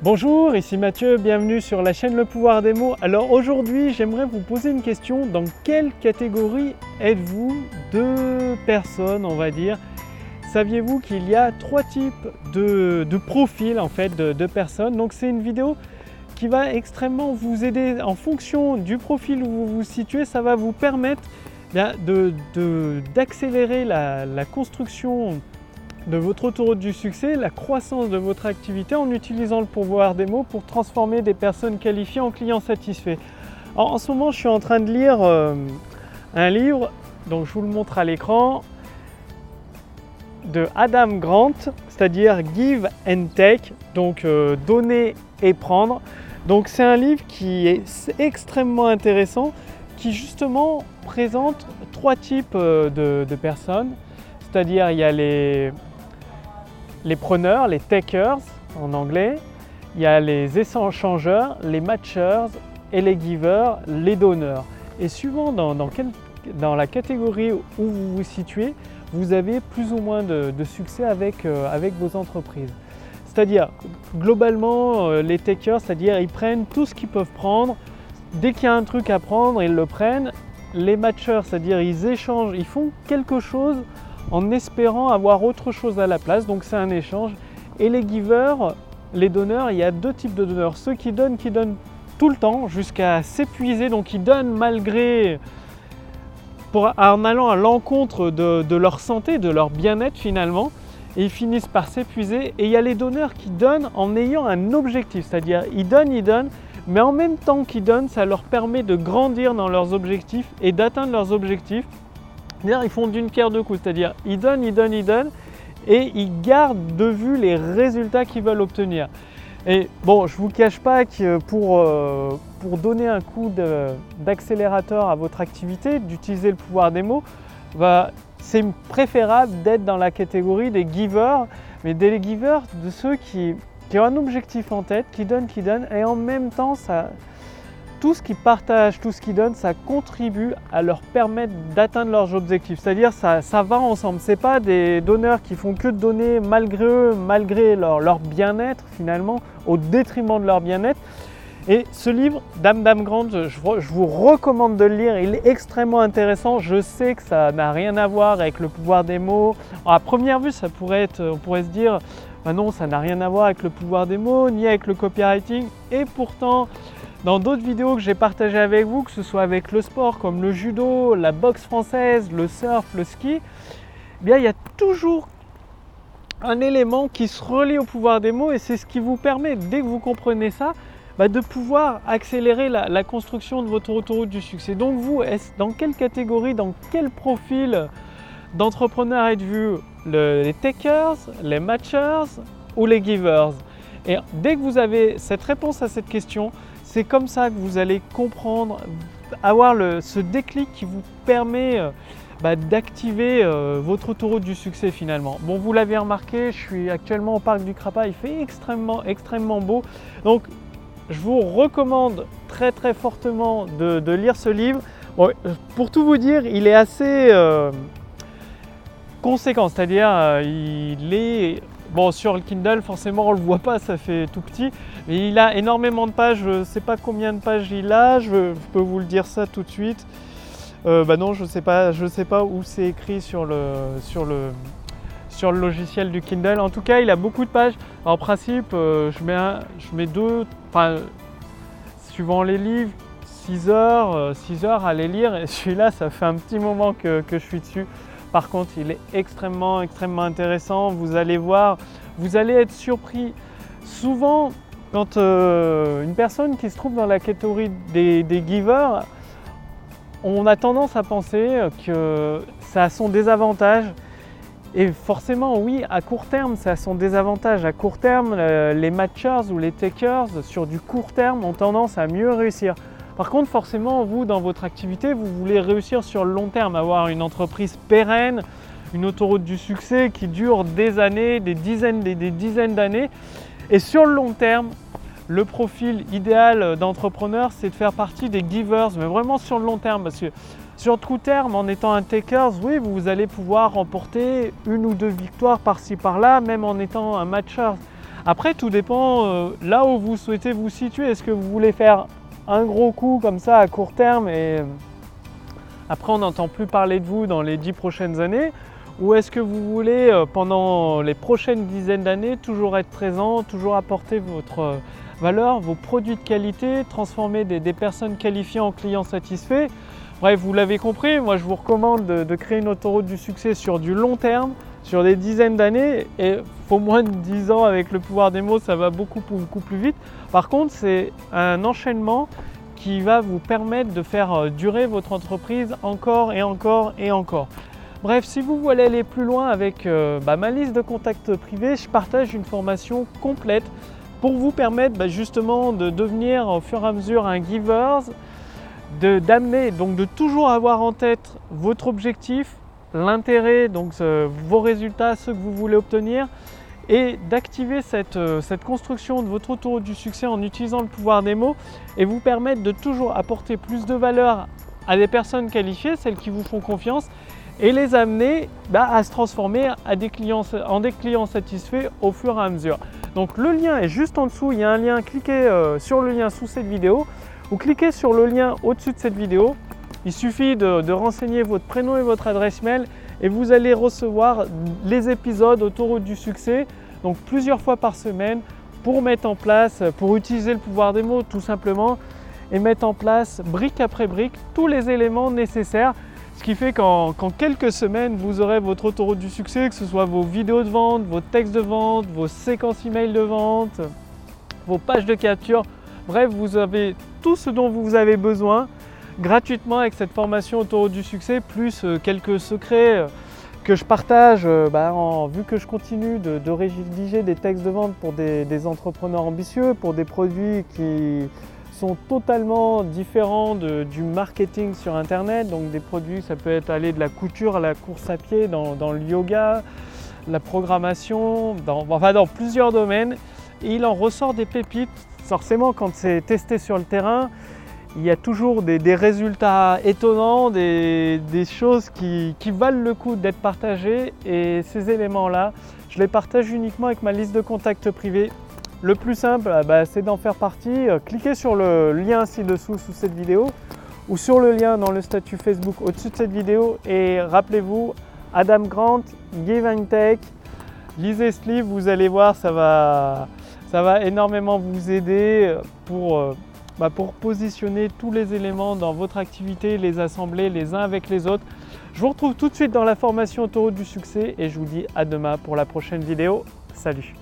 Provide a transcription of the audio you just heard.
Bonjour, ici Mathieu, bienvenue sur la chaîne Le Pouvoir des mots. Alors aujourd'hui, j'aimerais vous poser une question. Dans quelle catégorie êtes-vous de personnes, on va dire? Saviez-vous qu'il y a trois types de, profils en fait de, personnes? Donc c'est une vidéo qui va extrêmement vous aider en fonction du profil où vous vous situez. Ça va vous permettre d'accélérer la, la construction de votre autoroute du succès, la croissance de votre activité en utilisant le pouvoir des mots pour transformer des personnes qualifiées en clients satisfaits. en ce moment, je suis en train de lire euh, un livre, donc je vous le montre à l'écran, de Adam Grant, c'est-à-dire Give and Take, donc euh, donner et prendre. Donc c'est un livre qui est extrêmement intéressant, qui justement présente trois types euh, de personnes. C'est-à-dire il y a les les preneurs, les takers en anglais, il y a les échangeurs, les matchers et les givers, les donneurs. Et suivant dans, dans, la catégorie où vous vous situez, vous avez plus ou moins de, succès avec, euh, avec vos entreprises. C'est-à-dire, globalement, euh, les takers, c'est-à-dire ils prennent tout ce qu'ils peuvent prendre. Dès qu'il y a un truc à prendre, ils le prennent. Les matchers, c'est-à-dire ils échangent, ils font quelque chose en espérant avoir autre chose à la place. Donc c'est un échange. Et les givers, les donneurs, il y a deux types de donneurs. Ceux qui donnent, qui donnent tout le temps jusqu'à s'épuiser, donc ils donnent malgré, pour, en allant à l'encontre de, leur santé, de leur bien-être finalement, et ils finissent par s'épuiser. Et il y a les donneurs qui donnent en ayant un objectif, c'est-à-dire ils donnent, ils donnent, mais en même temps qu'ils donnent, ça leur permet de grandir dans leurs objectifs et d'atteindre leurs objectifs ils font d'une pierre deux coups, c'est-à-dire ils donnent, ils donnent, ils donnent, et ils gardent de vue les résultats qu'ils veulent obtenir. Et bon, je ne vous cache pas que pour, euh, pour donner un coup d'accélérateur à votre activité, d'utiliser le pouvoir des mots, bah, c'est préférable d'être dans la catégorie des givers, mais des givers de ceux qui, qui ont un objectif en tête, qui donnent, qui donnent, et en même temps, ça, tout ce qu'ils partagent, tout ce qu'ils donnent, ça contribue à leur permettre d'atteindre leurs objectifs. C'est-à-dire ça, ça va ensemble. Ce pas des donneurs qui font que donner malgré eux, malgré leur, bien-être finalement, au détriment de leur bien-être. Et ce livre, Dame Dame Grande, je, vous recommande de le lire. Il est extrêmement intéressant. Je sais que ça n'a rien à voir avec le pouvoir des mots. À première vue, ça pourrait être, on pourrait se dire, bah non, ça n'a rien à voir avec le pouvoir des mots, ni avec le copywriting. Et pourtant, dans d'autres vidéos que j'ai partagées avec vous, que ce soit avec le sport comme le judo, la boxe française, le surf, le ski, eh il y a toujours un élément qui se relie au pouvoir des mots et c'est ce qui vous permet, dès que vous comprenez ça, bah, de pouvoir accélérer la, construction de votre autoroute du succès. Donc vous, dans quelle catégorie, dans quel profil d'entrepreneur êtes-vous? Les takers, les matchers ou les givers? Et dès que vous avez cette réponse à cette question, c'est comme ça que vous allez comprendre, avoir ce déclic qui vous permet euh, bah, d'activer euh, votre autoroute du succès finalement. Bon, vous l'avez remarqué, je suis actuellement au parc du Crapa, il fait extrêmement, extrêmement beau. Donc, je vous recommande très très fortement de, lire ce livre. pour tout vous dire, il est assez euh, conséquent, c'est-à-dire il est Bon, sur le Kindle, forcément, on le voit pas, ça fait tout petit. Mais il a énormément de pages, je sais pas combien de pages il a, je, peux vous le dire ça tout de suite. Euh, bah non, je sais, pas, sais pas où c'est écrit sur le, sur, le, logiciel du Kindle. En tout cas, il a beaucoup de pages. En principe, euh, je, mets je mets deux, enfin, suivant les livres, 6 heures, 6 euh, heures à les lire. Et celui-là, ça fait un petit moment que, que je suis dessus. Par contre, il est extrêmement, extrêmement intéressant. Vous allez voir, vous allez être surpris. Souvent, quand euh, une personne qui se trouve dans la catégorie des, givers, on a tendance à penser que ça a son désavantage. Et forcément, oui, à court terme, ça a son désavantage. À court terme, les matchers ou les takers, sur du court terme, ont tendance à mieux réussir. Par contre, forcément, vous, dans votre activité, vous voulez réussir sur le long terme, avoir une entreprise pérenne, une autoroute du succès qui dure des années, des dizaines, des, dizaines d'années. Et sur le long terme, le profil idéal d'entrepreneur, c'est de faire partie des givers, mais vraiment sur le long terme. Parce que sur le court terme, en étant un takers, oui, vous allez pouvoir remporter une ou deux victoires par-ci par-là, même en étant un matcher. Après, tout dépend euh, là où vous souhaitez vous situer. Est-ce que vous voulez faire un gros coup comme ça à court terme et après on n'entend plus parler de vous dans les dix prochaines années ou est-ce que vous voulez pendant les prochaines dizaines d'années toujours être présent, toujours apporter votre valeur, vos produits de qualité, transformer des, personnes qualifiées en clients satisfaits? Bref, vous l'avez compris, moi je vous recommande de, créer une autoroute du succès sur du long terme, sur des dizaines d'années, et faut moins de 10 ans avec le pouvoir des mots, ça va beaucoup, beaucoup plus vite. Par contre, c'est un enchaînement qui va vous permettre de faire euh, durer votre entreprise encore et encore et encore. Bref, si vous voulez aller plus loin avec euh, bah, ma liste de contacts privés, je partage une formation complète pour vous permettre bah, justement de devenir au fur et à mesure un giver, d'amener, donc de toujours avoir en tête votre objectif, l'intérêt, donc vos résultats, ceux que vous voulez obtenir, et d'activer cette, euh, cette, construction de votre autoroute du succès en utilisant le pouvoir des mots et vous permettre de toujours apporter plus de valeur à des personnes qualifiées, celles qui vous font confiance, et les amener bah, à se transformer en des clients satisfaits au fur et à mesure. Donc le lien est juste en dessous, il y a un lien, cliquez euh, sur le lien sous cette vidéo ou cliquez sur le lien au-dessus de cette vidéo. Il suffit de, renseigner votre prénom et votre adresse mail et vous allez recevoir les épisodes autour du succès, donc plusieurs fois par semaine pour mettre en place, pour utiliser le pouvoir des mots tout simplement et mettre en place brique après brique tous les éléments nécessaires ce qui fait qu'en quelques semaines, vous aurez votre autoroute du succès, que ce soit vos vidéos de vente, vos textes de vente, vos séquences email de vente, vos pages de capture. Bref, vous avez tout ce dont vous avez besoin gratuitement avec cette formation autoroute du succès, plus euh, quelques secrets euh, que je partage, euh, bah, vu que je continue de, rédiger des textes de vente pour des entrepreneurs ambitieux, pour des produits qui sont totalement différents du marketing sur internet. Donc des produits, ça peut être aller de la couture à la course à pied, dans, le yoga, la programmation, dans, enfin dans plusieurs domaines. Et il en ressort des pépites. Forcément, quand c'est testé sur le terrain, il y a toujours des, résultats étonnants, des, choses qui, valent le coup d'être partagés. Et ces éléments-là, je les partage uniquement avec ma liste de contacts privés le plus simple, ah bah, c'est d'en faire partie. Euh, cliquez sur le lien ci-dessous sous cette vidéo ou sur le lien dans le statut Facebook au-dessus de cette vidéo et rappelez-vous, Adam Grant, Give and Take, lisez ce livre, vous allez voir, ça va, ça va énormément vous aider pour, euh, bah, pour positionner tous les éléments dans votre activité, les assembler les uns avec les autres. Je vous retrouve tout de suite dans la formation Autoroute du succès et je vous dis à demain pour la prochaine vidéo. Salut